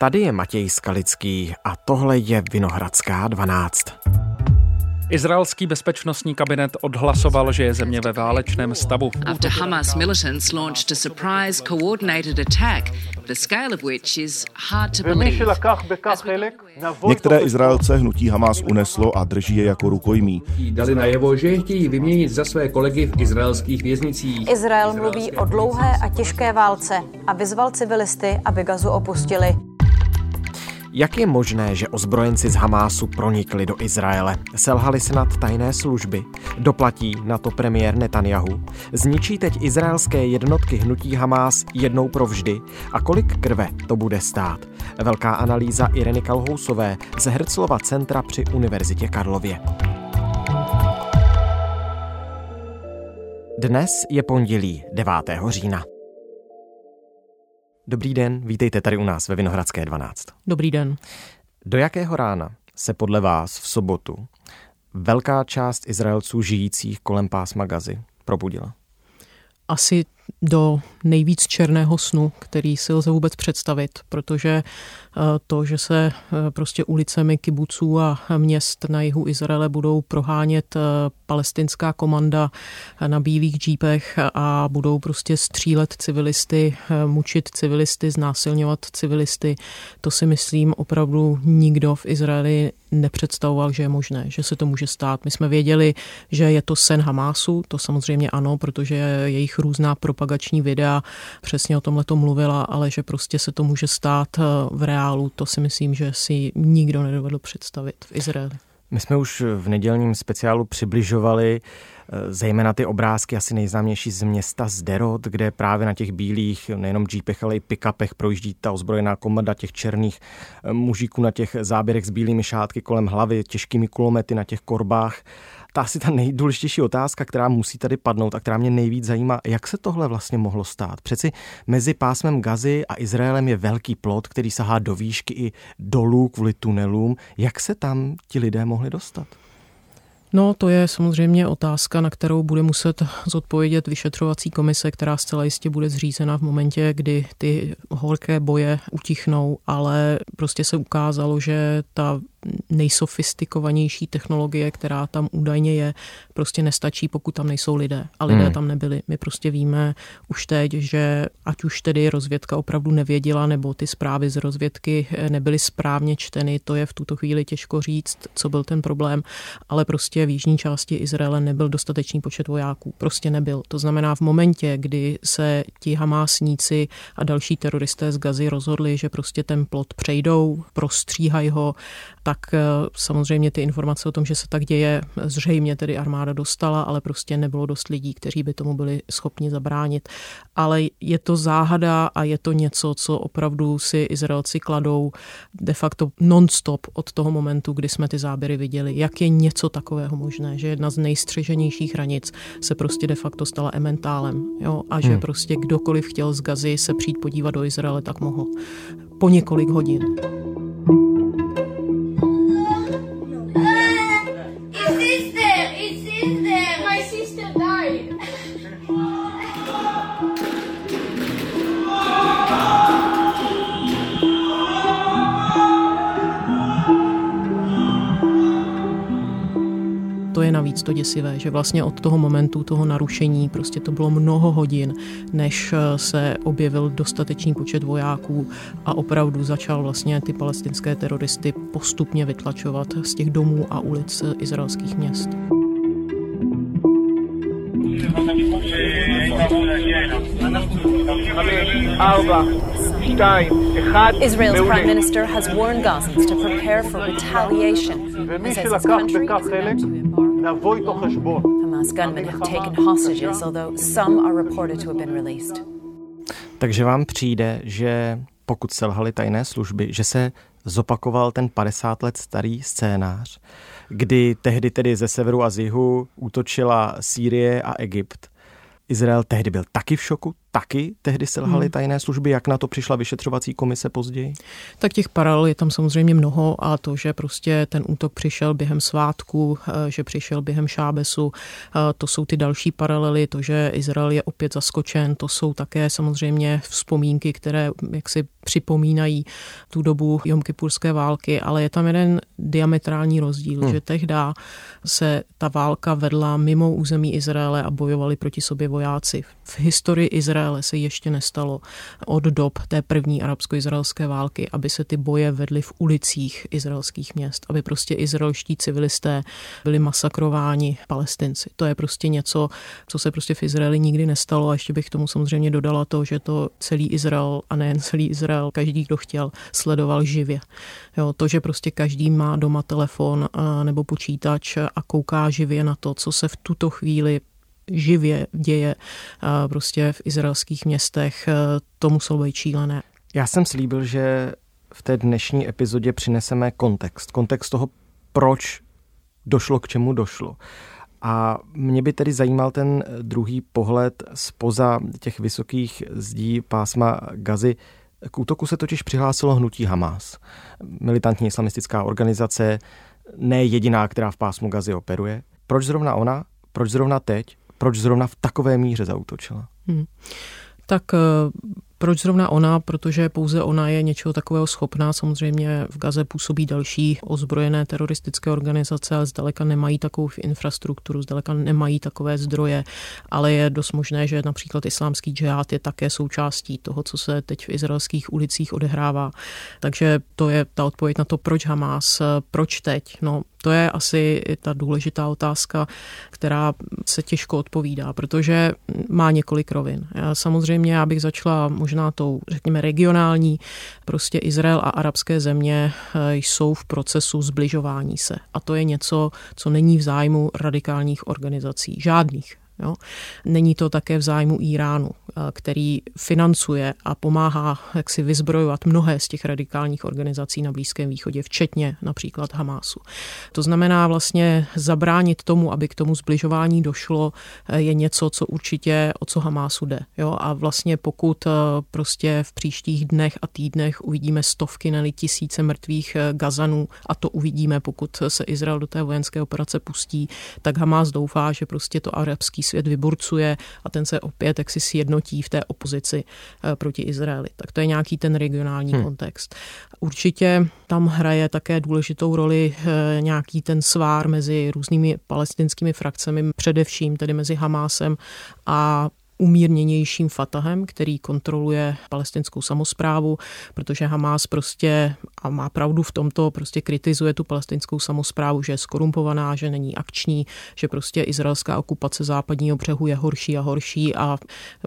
Tady je Matěj Skalický a tohle je Vinohradská 12. Izraelský bezpečnostní kabinet odhlasoval, že je země ve válečném stavu. After Hamas militants launched a surprise coordinated attack, the scale of which is hard to believe. Některé Izraelce hnutí Hamas uneslo a drží je jako rukojmí. Dali najevo, že je chtějí vyměnit za své kolegy v izraelských věznicích. Izrael mluví o dlouhé a těžké válce a vyzval civilisty, aby Gazu opustili. Jak je možné, že ozbrojenci z Hamásu pronikli do Izraele? Selhali snad tajné služby? Doplatí na to premiér Netanyahu? Zničí teď izraelské jednotky hnutí Hamás jednou provždy? A kolik krve to bude stát? Velká analýza Ireny Kalhousové z Herclova centra při Univerzitě Karlově. Dnes je pondělí 9. října. Dobrý den, vítejte tady u nás ve Vinohradské 12. Dobrý den. Do jakého rána se podle vás v sobotu velká část Izraelců žijících kolem pásma Gazy probudila? Asi do nejvíc černého snu, který si lze vůbec představit, protože eh, to, že se eh, prostě ulicemi kibuců a měst na jihu Izraele budou prohánět eh, palestinská komanda na bílých džípech a budou prostě střílet civilisty, mučit civilisty, znásilňovat civilisty, to si myslím opravdu nikdo v Izraeli nepředstavoval, že je možné, že se to může stát. My jsme věděli, že je to sen Hamásu, to samozřejmě ano, protože jejich různá propagační videa přesně o tomhle to mluvila, ale že prostě se to může stát eh, v reálu, to si myslím, že si nikdo nedovedl představit v Izraeli. My jsme už v nedělním speciálu přibližovali eh, zejména ty obrázky asi nejznámější z města Zderot, kde právě na těch bílých, nejenom jeepech, ale i pick-upech projíždí ta ozbrojená komanda těch černých eh, mužíků na těch záběrech s bílými šátky kolem hlavy, těžkými kulomety na těch korbách ta asi ta nejdůležitější otázka, která musí tady padnout a která mě nejvíc zajímá, jak se tohle vlastně mohlo stát. Přeci mezi pásmem Gazy a Izraelem je velký plot, který sahá do výšky i dolů kvůli tunelům. Jak se tam ti lidé mohli dostat? No, to je samozřejmě otázka, na kterou bude muset zodpovědět vyšetřovací komise, která zcela jistě bude zřízena v momentě, kdy ty horké boje utichnou, ale prostě se ukázalo, že ta nejsofistikovanější technologie, která tam údajně je, prostě nestačí, pokud tam nejsou lidé. A lidé hmm. tam nebyli. My prostě víme už teď, že ať už tedy rozvědka opravdu nevěděla, nebo ty zprávy z rozvědky nebyly správně čteny, to je v tuto chvíli těžko říct, co byl ten problém, ale prostě v jižní části Izraele nebyl dostatečný počet vojáků. Prostě nebyl. To znamená v momentě, kdy se ti hamásníci a další teroristé z Gazy rozhodli, že prostě ten plot přejdou, prostříhají ho tak eh, samozřejmě ty informace o tom, že se tak děje, zřejmě tedy armáda dostala, ale prostě nebylo dost lidí, kteří by tomu byli schopni zabránit. Ale je to záhada a je to něco, co opravdu si Izraelci kladou de facto non-stop od toho momentu, kdy jsme ty záběry viděli. Jak je něco takového možné, že jedna z nejstřeženějších hranic se prostě de facto stala ementálem. Jo? A že hmm. prostě kdokoliv chtěl z Gazy se přijít podívat do Izraele, tak mohl. Po několik hodin. Navíc to děsivé, že vlastně od toho momentu toho narušení prostě to bylo mnoho hodin, než eh, se objevil dostatečný počet vojáků a opravdu začal vlastně ty palestinské teroristy postupně vytlačovat z těch domů a ulic eh, izraelských měst. Israel's prime minister has warned Gazans to prepare for retaliation says his country is Hamas gunmen have taken hostages, although some are reported to have been released. Takže vám přijde, že pokud selhali tajné služby, že se zopakoval ten 50 let starý scénář, kdy tehdy tedy ze severu a z jihu útočila Sýrie a Egypt. Izrael tehdy byl taky v šoku, taky tehdy selhaly hmm. tajné služby? Jak na to přišla vyšetřovací komise později? Tak těch paralel je tam samozřejmě mnoho a to, že prostě ten útok přišel během svátku, eh, že přišel během šábesu, eh, to jsou ty další paralely, to, že Izrael je opět zaskočen, to jsou také samozřejmě vzpomínky, které jaksi připomínají tu dobu Jomkypurské války, ale je tam jeden diametrální rozdíl, hmm. že tehdy se ta válka vedla mimo území Izraele a bojovali proti sobě vojáci. V historii Izraele se ještě nestalo od dob té první arabsko-izraelské války, aby se ty boje vedly v ulicích izraelských měst, aby prostě izraelští civilisté byli masakrováni palestinci. To je prostě něco, co se prostě v Izraeli nikdy nestalo a ještě bych tomu samozřejmě dodala to, že to celý Izrael a nejen celý Izrael, každý, kdo chtěl, sledoval živě. Jo, to, že prostě každý má doma telefon nebo počítač a kouká živě na to, co se v tuto chvíli živě děje prostě v izraelských městech, to muselo být šílené. Já jsem slíbil, že v té dnešní epizodě přineseme kontext. Kontext toho, proč došlo k čemu došlo. A mě by tedy zajímal ten druhý pohled spoza těch vysokých zdí pásma Gazy. K útoku se totiž přihlásilo hnutí Hamas. Militantní islamistická organizace, ne jediná, která v pásmu Gazy operuje. Proč zrovna ona? Proč zrovna teď? Proč zrovna v takové míře zautočila? Hmm. Tak eh, proč zrovna ona? Protože pouze ona je něčeho takového schopná. Samozřejmě v Gaze působí další ozbrojené teroristické organizace, ale zdaleka nemají takovou infrastrukturu, zdaleka nemají takové zdroje, ale je dost možné, že například islámský džihad je také součástí toho, co se teď v izraelských ulicích odehrává. Takže to je ta odpověď na to, proč Hamas, proč teď. No, to je asi ta důležitá otázka, která se těžko odpovídá, protože má několik rovin. Já samozřejmě já bych začala možná tou, řekněme, regionální. Prostě Izrael a arabské země eh, jsou v procesu zbližování se. A to je něco, co není v zájmu radikálních organizací. Žádných. Jo? Není to také v zájmu Iránu, eh, který financuje a pomáhá jak si vyzbrojovat mnohé z těch radikálních organizací na Blízkém východě, včetně například Hamásu. To znamená vlastně zabránit tomu, aby k tomu zbližování došlo, eh, je něco, co určitě o co Hamásu jde. Jo? A vlastně pokud eh, prostě v příštích dnech a týdnech uvidíme stovky, nebo tisíce mrtvých Gazanů a to uvidíme, pokud se Izrael do té vojenské operace pustí, tak Hamás doufá, že prostě to arabský svět vyburcuje a ten se opět jaksi sjednotí v té opozici eh, proti Izraeli. Tak to je nějaký ten regionální hmm. kontext. Určitě tam hraje také důležitou roli eh, nějaký ten svár mezi různými palestinskými frakcemi, především tedy mezi Hamásem a umírněnějším Fatahem, který kontroluje palestinskou samozprávu, protože Hamas prostě, a má pravdu v tomto, prostě kritizuje tu palestinskou samozprávu, že je skorumpovaná, že není akční, že prostě izraelská okupace západního břehu je horší a horší a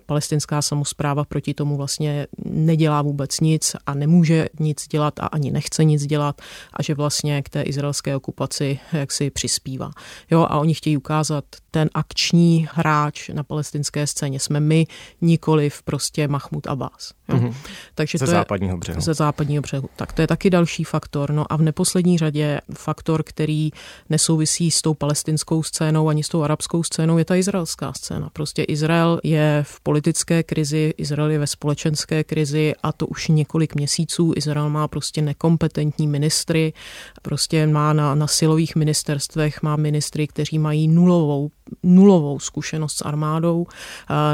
palestinská samozpráva proti tomu vlastně nedělá vůbec nic a nemůže nic dělat a ani nechce nic dělat a že vlastně k té izraelské okupaci jaksi přispívá. Jo, a oni chtějí ukázat ten akční hráč na palestinské scéně jsme my, nikoliv prostě Mahmud Abbas. Jo. Mm-hmm. Takže ze to západního břehu. Ze západního břehu. Tak to je taky další faktor. No a v neposlední řadě faktor, který nesouvisí s tou palestinskou scénou ani s tou arabskou scénou, je ta izraelská scéna. Prostě Izrael je v politické krizi, Izrael je ve společenské krizi a to už několik měsíců. Izrael má prostě nekompetentní ministry, prostě má na, na silových ministerstvech, má ministry, kteří mají nulovou nulovou zkušenost s armádou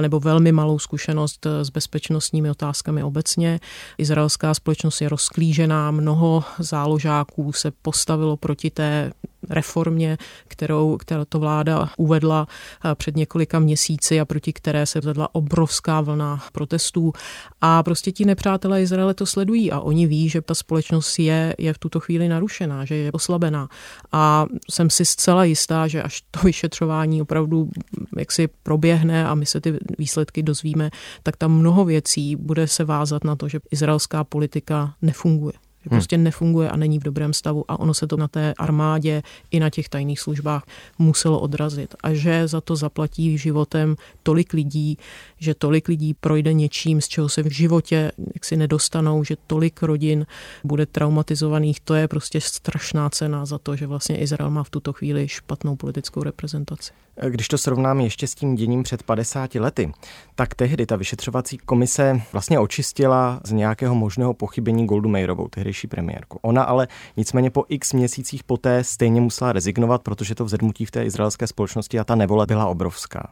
nebo velmi malou zkušenost s bezpečnostními otázkami obecně. Izraelská společnost je rozklížená, mnoho záložáků se postavilo proti té reformě, kterou, kterou to vláda uvedla eh, před několika měsíci a proti které se vedla obrovská vlna protestů. A prostě ti nepřátelé Izraele to sledují a oni ví, že ta společnost je, je v tuto chvíli narušená, že je oslabená. A jsem si zcela jistá, že až to vyšetřování opravdu jaksi proběhne a my se ty výsledky dozvíme, tak tam mnoho věcí bude se vázat na to, že izraelská politika nefunguje. Že prostě nefunguje a není v dobrém stavu a ono se to na té armádě i na těch tajných službách muselo odrazit. A že za to zaplatí životem tolik lidí, že tolik lidí projde něčím, z čeho se v životě jak si nedostanou, že tolik rodin bude traumatizovaných, to je prostě strašná cena za to, že vlastně Izrael má v tuto chvíli špatnou politickou reprezentaci. Když to srovnáme ještě s tím děním před 50 lety, tak tehdy ta vyšetřovací komise vlastně očistila z nějakého možného pochybení Goldu Meirovou, tehdejší premiérku. Ona ale nicméně po x měsících poté stejně musela rezignovat, protože to vzedmutí v té izraelské společnosti a ta nevole byla obrovská.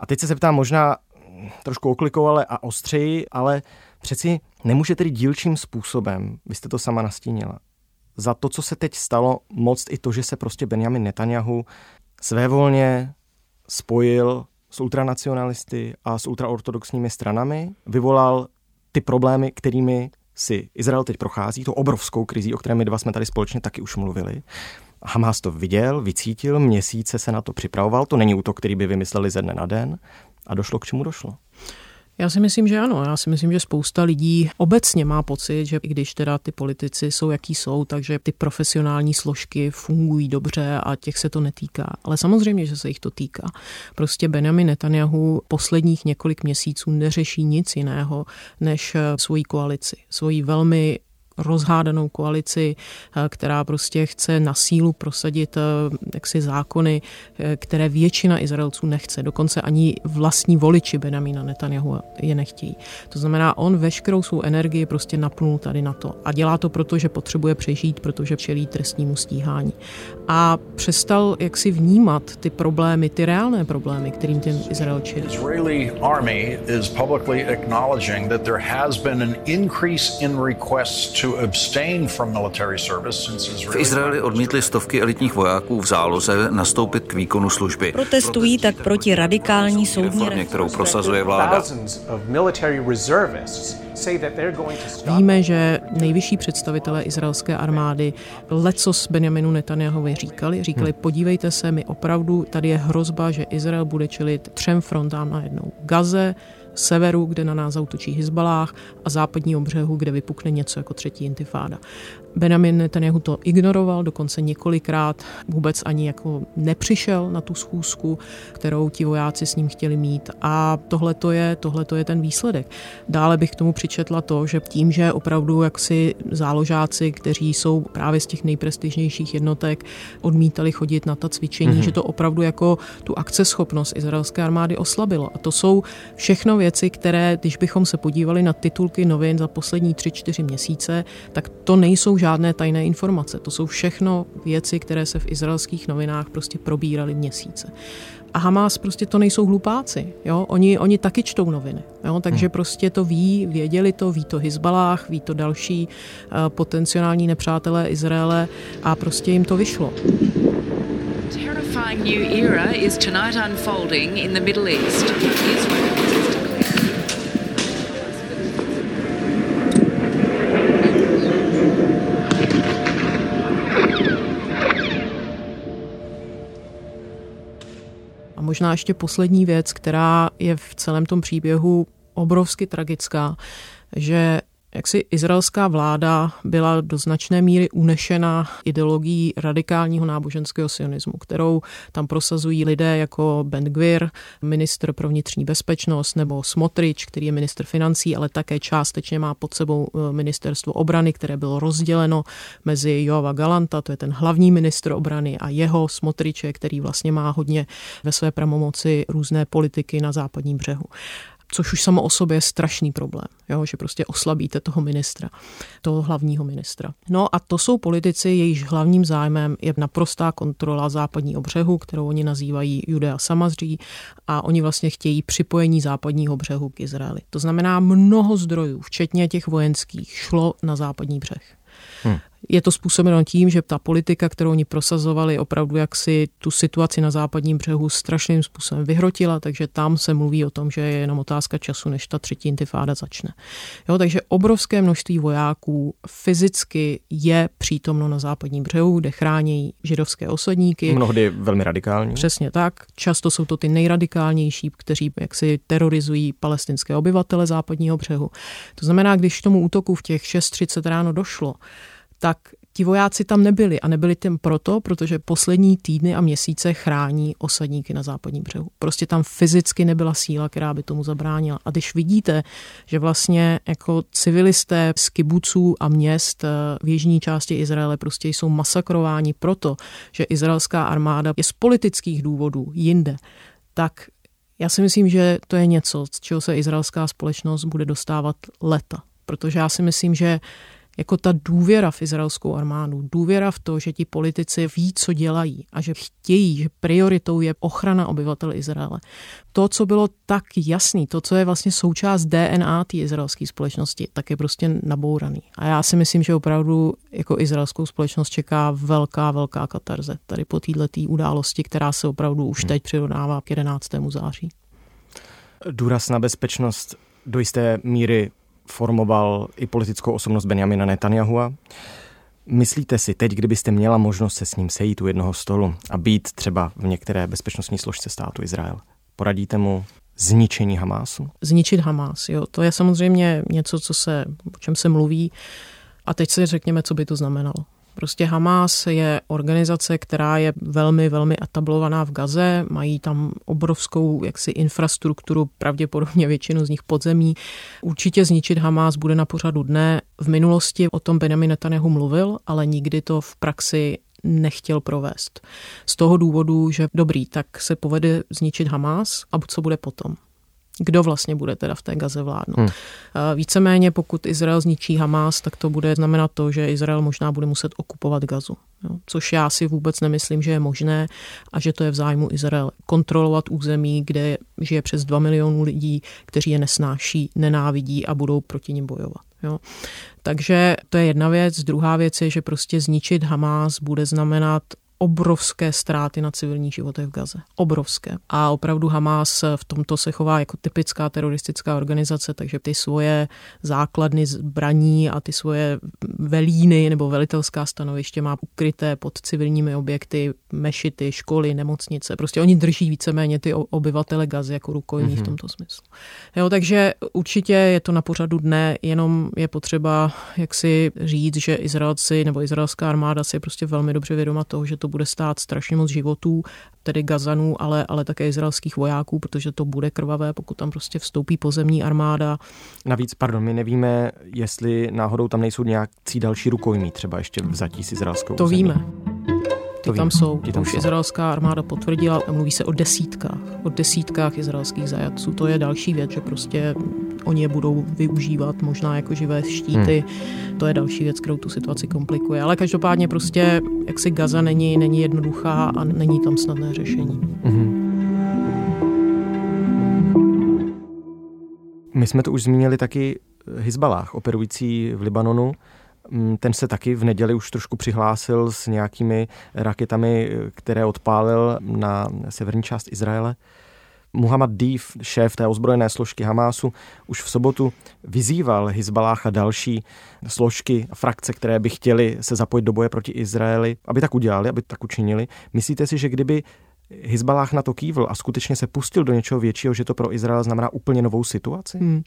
A teď se zeptám možná trošku oklikovale a ostřeji, ale přeci nemůže tedy dílčím způsobem, vy jste to sama nastínila, za to, co se teď stalo, moc i to, že se prostě Benjamin Netanyahu svévolně spojil s ultranacionalisty a s ultraortodoxními stranami, vyvolal ty problémy, kterými si Izrael teď prochází, to obrovskou krizí, o které my dva jsme tady společně taky už mluvili. Hamas to viděl, vycítil, měsíce se na to připravoval, to není útok, který by vymysleli ze dne na den a došlo k čemu došlo. Já si myslím, že ano. Já si myslím, že spousta lidí obecně má pocit, že i když teda ty politici jsou, jaký jsou, takže ty profesionální složky fungují dobře a těch se to netýká. Ale samozřejmě, že se jich to týká. Prostě Benjamin Netanyahu posledních několik měsíců neřeší nic jiného než svoji koalici. Svoji velmi rozhádanou koalici, eh, která prostě chce na sílu prosadit eh, jaksi zákony, eh, které většina Izraelců nechce. Dokonce ani vlastní voliči Benamina Netanyahu je nechtějí. To znamená, on veškerou svou energii prostě napnul tady na to. A dělá to proto, že potřebuje přežít, protože čelí trestnímu stíhání. A přestal jaksi vnímat ty problémy, ty reálné problémy, kterým ten Izrael čelí. Israeli army is publicly acknowledging that there has been an increase in requests v Izraeli odmítli stovky elitních vojáků v záloze nastoupit k výkonu služby. Protestují tak proti radikální soudní reformě, kterou prosazuje vláda. Víme, že nejvyšší představitelé izraelské armády leco s Benjaminu Netanyahovi říkali, říkali, hmm. podívejte se, my opravdu, tady je hrozba, že Izrael bude čelit třem frontám najednou. Gaze, severu, kde na nás zautočí Hezbalách a západního břehu, kde vypukne něco jako třetí intifáda. Benjamin Netanyahu to ignoroval, dokonce několikrát vůbec ani jako nepřišel na tu schůzku, kterou ti vojáci s ním chtěli mít a tohle to je, tohle to je ten výsledek. Dále bych k tomu přičetla to, že tím, že opravdu jaksi záložáci, kteří jsou právě z těch nejprestižnějších jednotek, odmítali chodit na ta cvičení, mm-hmm. že to opravdu jako tu akceschopnost izraelské armády oslabilo. A to jsou všechno věci, které, když bychom se podívali na titulky novin za poslední tři, čtyři měsíce, tak to nejsou žádné tajné informace. To jsou všechno věci, které se v izraelských novinách prostě probíraly měsíce. A Hamas prostě to nejsou hlupáci. Jo? Oni, oni taky čtou noviny. Jo? Takže hmm. prostě to ví, věděli to, ví to Hezbalách, ví to další uh, potenciální nepřátelé Izraele a prostě jim to vyšlo. Terrifying new era is tonight unfolding in the Middle East. Israel možná ještě poslední věc, která je v celém tom příběhu obrovsky tragická, že jak si izraelská vláda byla do značné míry unešena ideologií radikálního náboženského sionismu, kterou tam prosazují lidé jako Ben Gvir, minister pro vnitřní bezpečnost, nebo Smotrič, který je minister financí, ale také částečně má pod sebou eh, ministerstvo obrany, které bylo rozděleno mezi Joava Galanta, to je ten hlavní minister obrany, a jeho Smotriče, který vlastně má hodně ve své pravomoci různé politiky na západním břehu což už samo o sobě je strašný problém, jo, že prostě oslabíte toho ministra, toho hlavního ministra. No a to jsou politici, jejíž hlavním zájmem je naprostá kontrola západního břehu, kterou oni nazývají Judea Samazří a oni vlastně chtějí připojení západního břehu k Izraeli. To znamená mnoho zdrojů, včetně těch vojenských, šlo na západní břeh. Je to způsobeno tím, že ta politika, kterou oni prosazovali, opravdu jak si tu situaci na západním břehu strašným způsobem vyhrotila, takže tam se mluví o tom, že je jenom otázka času, než ta třetí intifáda začne. Jo, takže obrovské množství vojáků fyzicky je přítomno na západním břehu, kde chrání židovské osadníky. Mnohdy velmi radikální. Přesně tak. Často jsou to ty nejradikálnější, kteří jaksi terorizují palestinské obyvatele západního břehu. To znamená, když tomu útoku v těch 6.30 ráno došlo, tak ti vojáci tam nebyli a nebyli tam proto, protože poslední týdny a měsíce chrání osadníky na západním břehu. Prostě tam fyzicky nebyla síla, která by tomu zabránila. A když vidíte, že vlastně jako civilisté z kibuců a měst eh, v jižní části Izraele prostě jsou masakrováni proto, že izraelská armáda je z politických důvodů jinde, tak já si myslím, že to je něco, z čeho se izraelská společnost bude dostávat leta. Protože já si myslím, že jako ta důvěra v izraelskou armádu, důvěra v to, že ti politici ví, co dělají a že chtějí, že prioritou je ochrana obyvatel Izraele. To, co bylo tak jasný, to, co je vlastně součást DNA té izraelské společnosti, tak je prostě nabouraný. A já si myslím, že opravdu jako izraelskou společnost čeká velká, velká katarze tady po této události, která se opravdu už teď přirovnává k 11. září. Důraz na bezpečnost do jisté míry formoval i politickou osobnost Benjamina Netanyahua. Myslíte si teď, kdybyste měla možnost se s ním sejít u jednoho stolu a být třeba v některé bezpečnostní složce státu Izrael, poradíte mu zničení Hamásu? Zničit Hamás, jo. To je samozřejmě něco, co se, o čem se mluví. A teď si řekněme, co by to znamenalo. Prostě Hamas je organizace, která je velmi, velmi etablovaná v Gaze, mají tam obrovskou jaksi infrastrukturu, pravděpodobně většinu z nich podzemí. Určitě zničit Hamas bude na pořadu dne. V minulosti o tom Benjamin Netanyahu mluvil, ale nikdy to v praxi nechtěl provést. Z toho důvodu, že dobrý, tak se povede zničit Hamas a co bude potom kdo vlastně bude teda v té Gaze vládnout. Hmm. Víceméně pokud Izrael zničí Hamas, tak to bude znamenat to, že Izrael možná bude muset okupovat Gazu. Jo, což já si vůbec nemyslím, že je možné a že to je v zájmu Izrael. Kontrolovat území, kde žije přes 2 milionů lidí, kteří je nesnáší, nenávidí a budou proti nim bojovat. Jo. Takže to je jedna věc. Druhá věc je, že prostě zničit Hamas bude znamenat obrovské ztráty na civilních životech v Gaze. Obrovské. A opravdu Hamas v tomto se chová jako typická teroristická organizace, takže ty svoje základny zbraní a ty svoje velíny nebo velitelská stanoviště má ukryté pod civilními objekty, mešity, školy, nemocnice. Prostě oni drží víceméně ty obyvatele Gazy jako rukojmí mm-hmm. v mhm. tomto smyslu. Jo, takže určitě je to na pořadu dne, jenom je potřeba jak si říct, že Izraelci nebo izraelská armáda si je prostě velmi dobře vědoma toho, že to bude stát strašně moc životů, tedy Gazanů, ale, ale také izraelských vojáků, protože to bude krvavé, pokud tam prostě vstoupí pozemní armáda. Navíc, pardon, my nevíme, jestli náhodou tam nejsou nějaký další rukojmí, třeba ještě vzatí s izraelskou To zemí. víme. Ty tam jsou. Ty tam Už jsou. izraelská armáda potvrdila, mluví se o desítkách, o desítkách izraelských zajatců. To je další věc, že prostě oni je budou využívat možná jako živé štíty. Hmm. To je další věc, kterou tu situaci komplikuje. Ale každopádně prostě, jak si Gaza není, není jednoduchá a není tam snadné řešení. Hmm. My jsme to už zmínili taky Hezbalách, operující v Libanonu. Mm, ten se taky v neděli už trošku přihlásil s nějakými raketami, které odpálil na severní část Izraele. Muhammad Dif, šéf té ozbrojené složky Hamásu, už v sobotu vyzýval Hizbalách a další složky a frakce, které by chtěli se zapojit do boje proti Izraeli, aby tak udělali, aby tak učinili. Myslíte si, že kdyby Hizbalách na to kývl a skutečně se pustil do něčeho většího, že to pro Izrael znamená úplně novou situaci? Hmm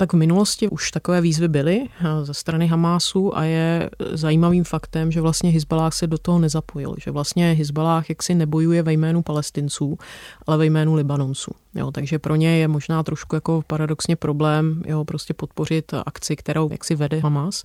tak v minulosti už takové výzvy byly eh, ze strany Hamásu a je zajímavým faktem, že vlastně Hezbalách se do toho nezapojil, že vlastně Hezbalách jaksi nebojuje ve jménu palestinců, ale ve jménu Libanonců. Jo, takže pro ně je možná trošku jako paradoxně problém jo, prostě podpořit akci, kterou jaksi vede Hamas.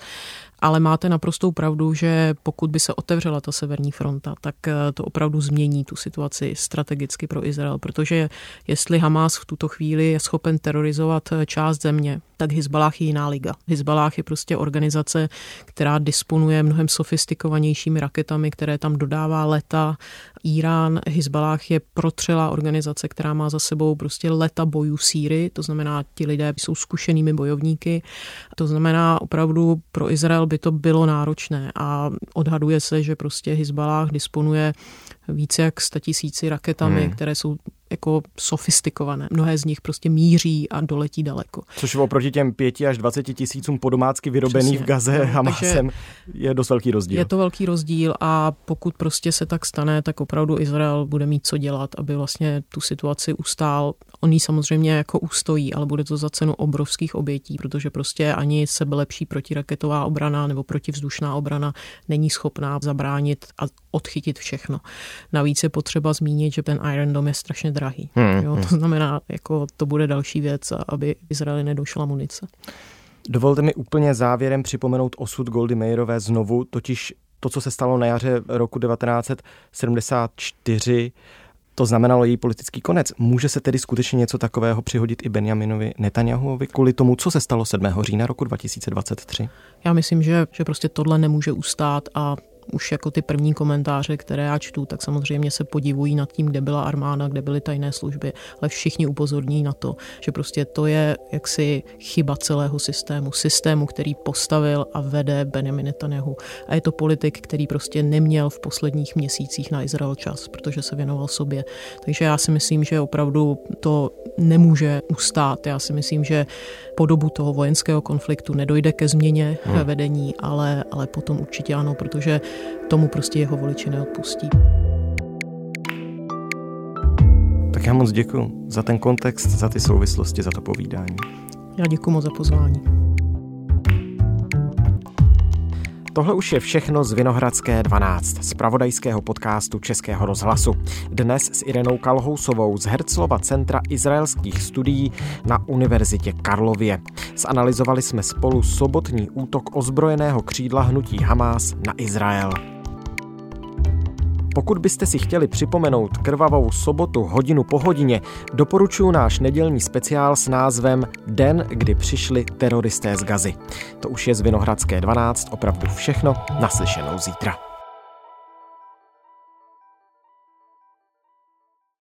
Ale máte naprostou pravdu, že pokud by se otevřela ta severní fronta, tak eh, to opravdu změní tu situaci strategicky pro Izrael, protože jestli Hamas v tuto chvíli je schopen terorizovat eh, část země, tak Hezbalah je jiná liga. Hezbalah je prostě organizace, která disponuje mnohem sofistikovanějšími raketami, které tam dodává leta. Irán, Hezbalah je protřelá organizace, která má za sebou prostě leta bojů síry, to znamená, ti lidé jsou zkušenými bojovníky. To znamená, opravdu pro Izrael by to bylo náročné a odhaduje se, že prostě Hezbalah disponuje více jak 100 tisíci raketami, hmm. které jsou jako sofistikované. Mnohé z nich prostě míří a doletí daleko. Což oproti těm pěti až 20 tisícům podomácky vyrobených Přesně. v Gaze no, Hamasem je dost velký rozdíl. Je to velký rozdíl a pokud prostě se tak stane, tak opravdu Izrael bude mít co dělat, aby vlastně tu situaci ustál. On ji samozřejmě jako ustojí, ale bude to za cenu obrovských obětí, protože prostě ani sebelepší protiraketová obrana nebo protivzdušná obrana není schopná zabránit a odchytit všechno. Navíc je potřeba zmínit, že ten Iron Dome je strašně drahý. Hmm, jo? To znamená, jako to bude další věc, aby Izraeli nedošla munice. Dovolte mi úplně závěrem připomenout osud Goldy Meirové znovu, totiž to, co se stalo na jaře roku 1974, to znamenalo její politický konec. Může se tedy skutečně něco takového přihodit i Benjaminovi Netanyahuovi kvůli tomu, co se stalo 7. října roku 2023? Já myslím, že, že prostě tohle nemůže ustát a už jako ty první komentáře, které já čtu, tak samozřejmě se podivují nad tím, kde byla armáda, kde byly tajné služby, ale všichni upozorní na to, že prostě to je jaksi chyba celého systému, systému, který postavil a vede Benjamin Netanyahu. A je to politik, který prostě neměl v posledních měsících na Izrael čas, protože se věnoval sobě. Takže já si myslím, že opravdu to nemůže ustát. Já si myslím, že po dobu toho vojenského konfliktu nedojde ke změně hmm. vedení, ale, ale potom určitě ano, protože tomu prostě jeho voliči neodpustí. Tak já moc děkuji za ten kontext, za ty souvislosti, za to povídání. Já děkuji moc za pozvání. Tohle už je všechno z Vinohradské 12, z pravodajského podcastu Českého rozhlasu. Dnes s Irenou Kalhousovou z Herclova Centra izraelských studií na Univerzitě Karlově. Zanalizovali jsme spolu sobotní útok ozbrojeného křídla hnutí Hamás na Izrael. Pokud byste si chtěli připomenout krvavou sobotu hodinu po hodině, doporučuji náš nedělní speciál s názvem Den, kdy přišli teroristé z Gazy. To už je z Vinohradské 12 opravdu všechno, naslyšenou zítra.